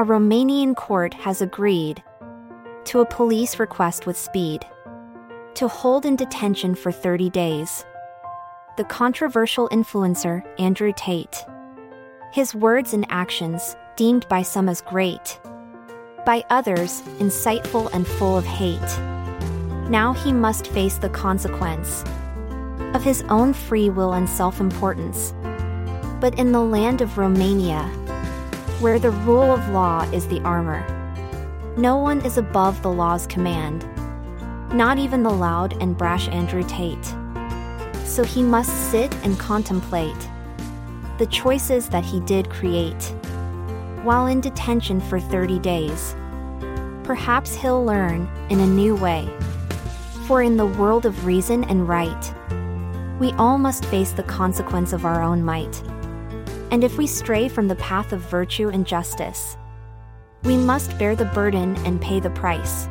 a Romanian court has agreed to a police request with speed to hold in detention for 30 days the controversial influencer Andrew Tate. His words and actions, deemed by some as great, by others, inciteful and full of hate. Now he must face the consequence of his own free will and self importance. But in the land of Romania, where the rule of law is the armor, no one is above the law's command, not even the loud and brash Andrew Tate. So he must sit and contemplate the choices that he did create while in detention for 30 days. Perhaps he'll learn in a new way. For in the world of reason and right, we all must face the consequence of our own might. And if we stray from the path of virtue and justice, we must bear the burden and pay the price.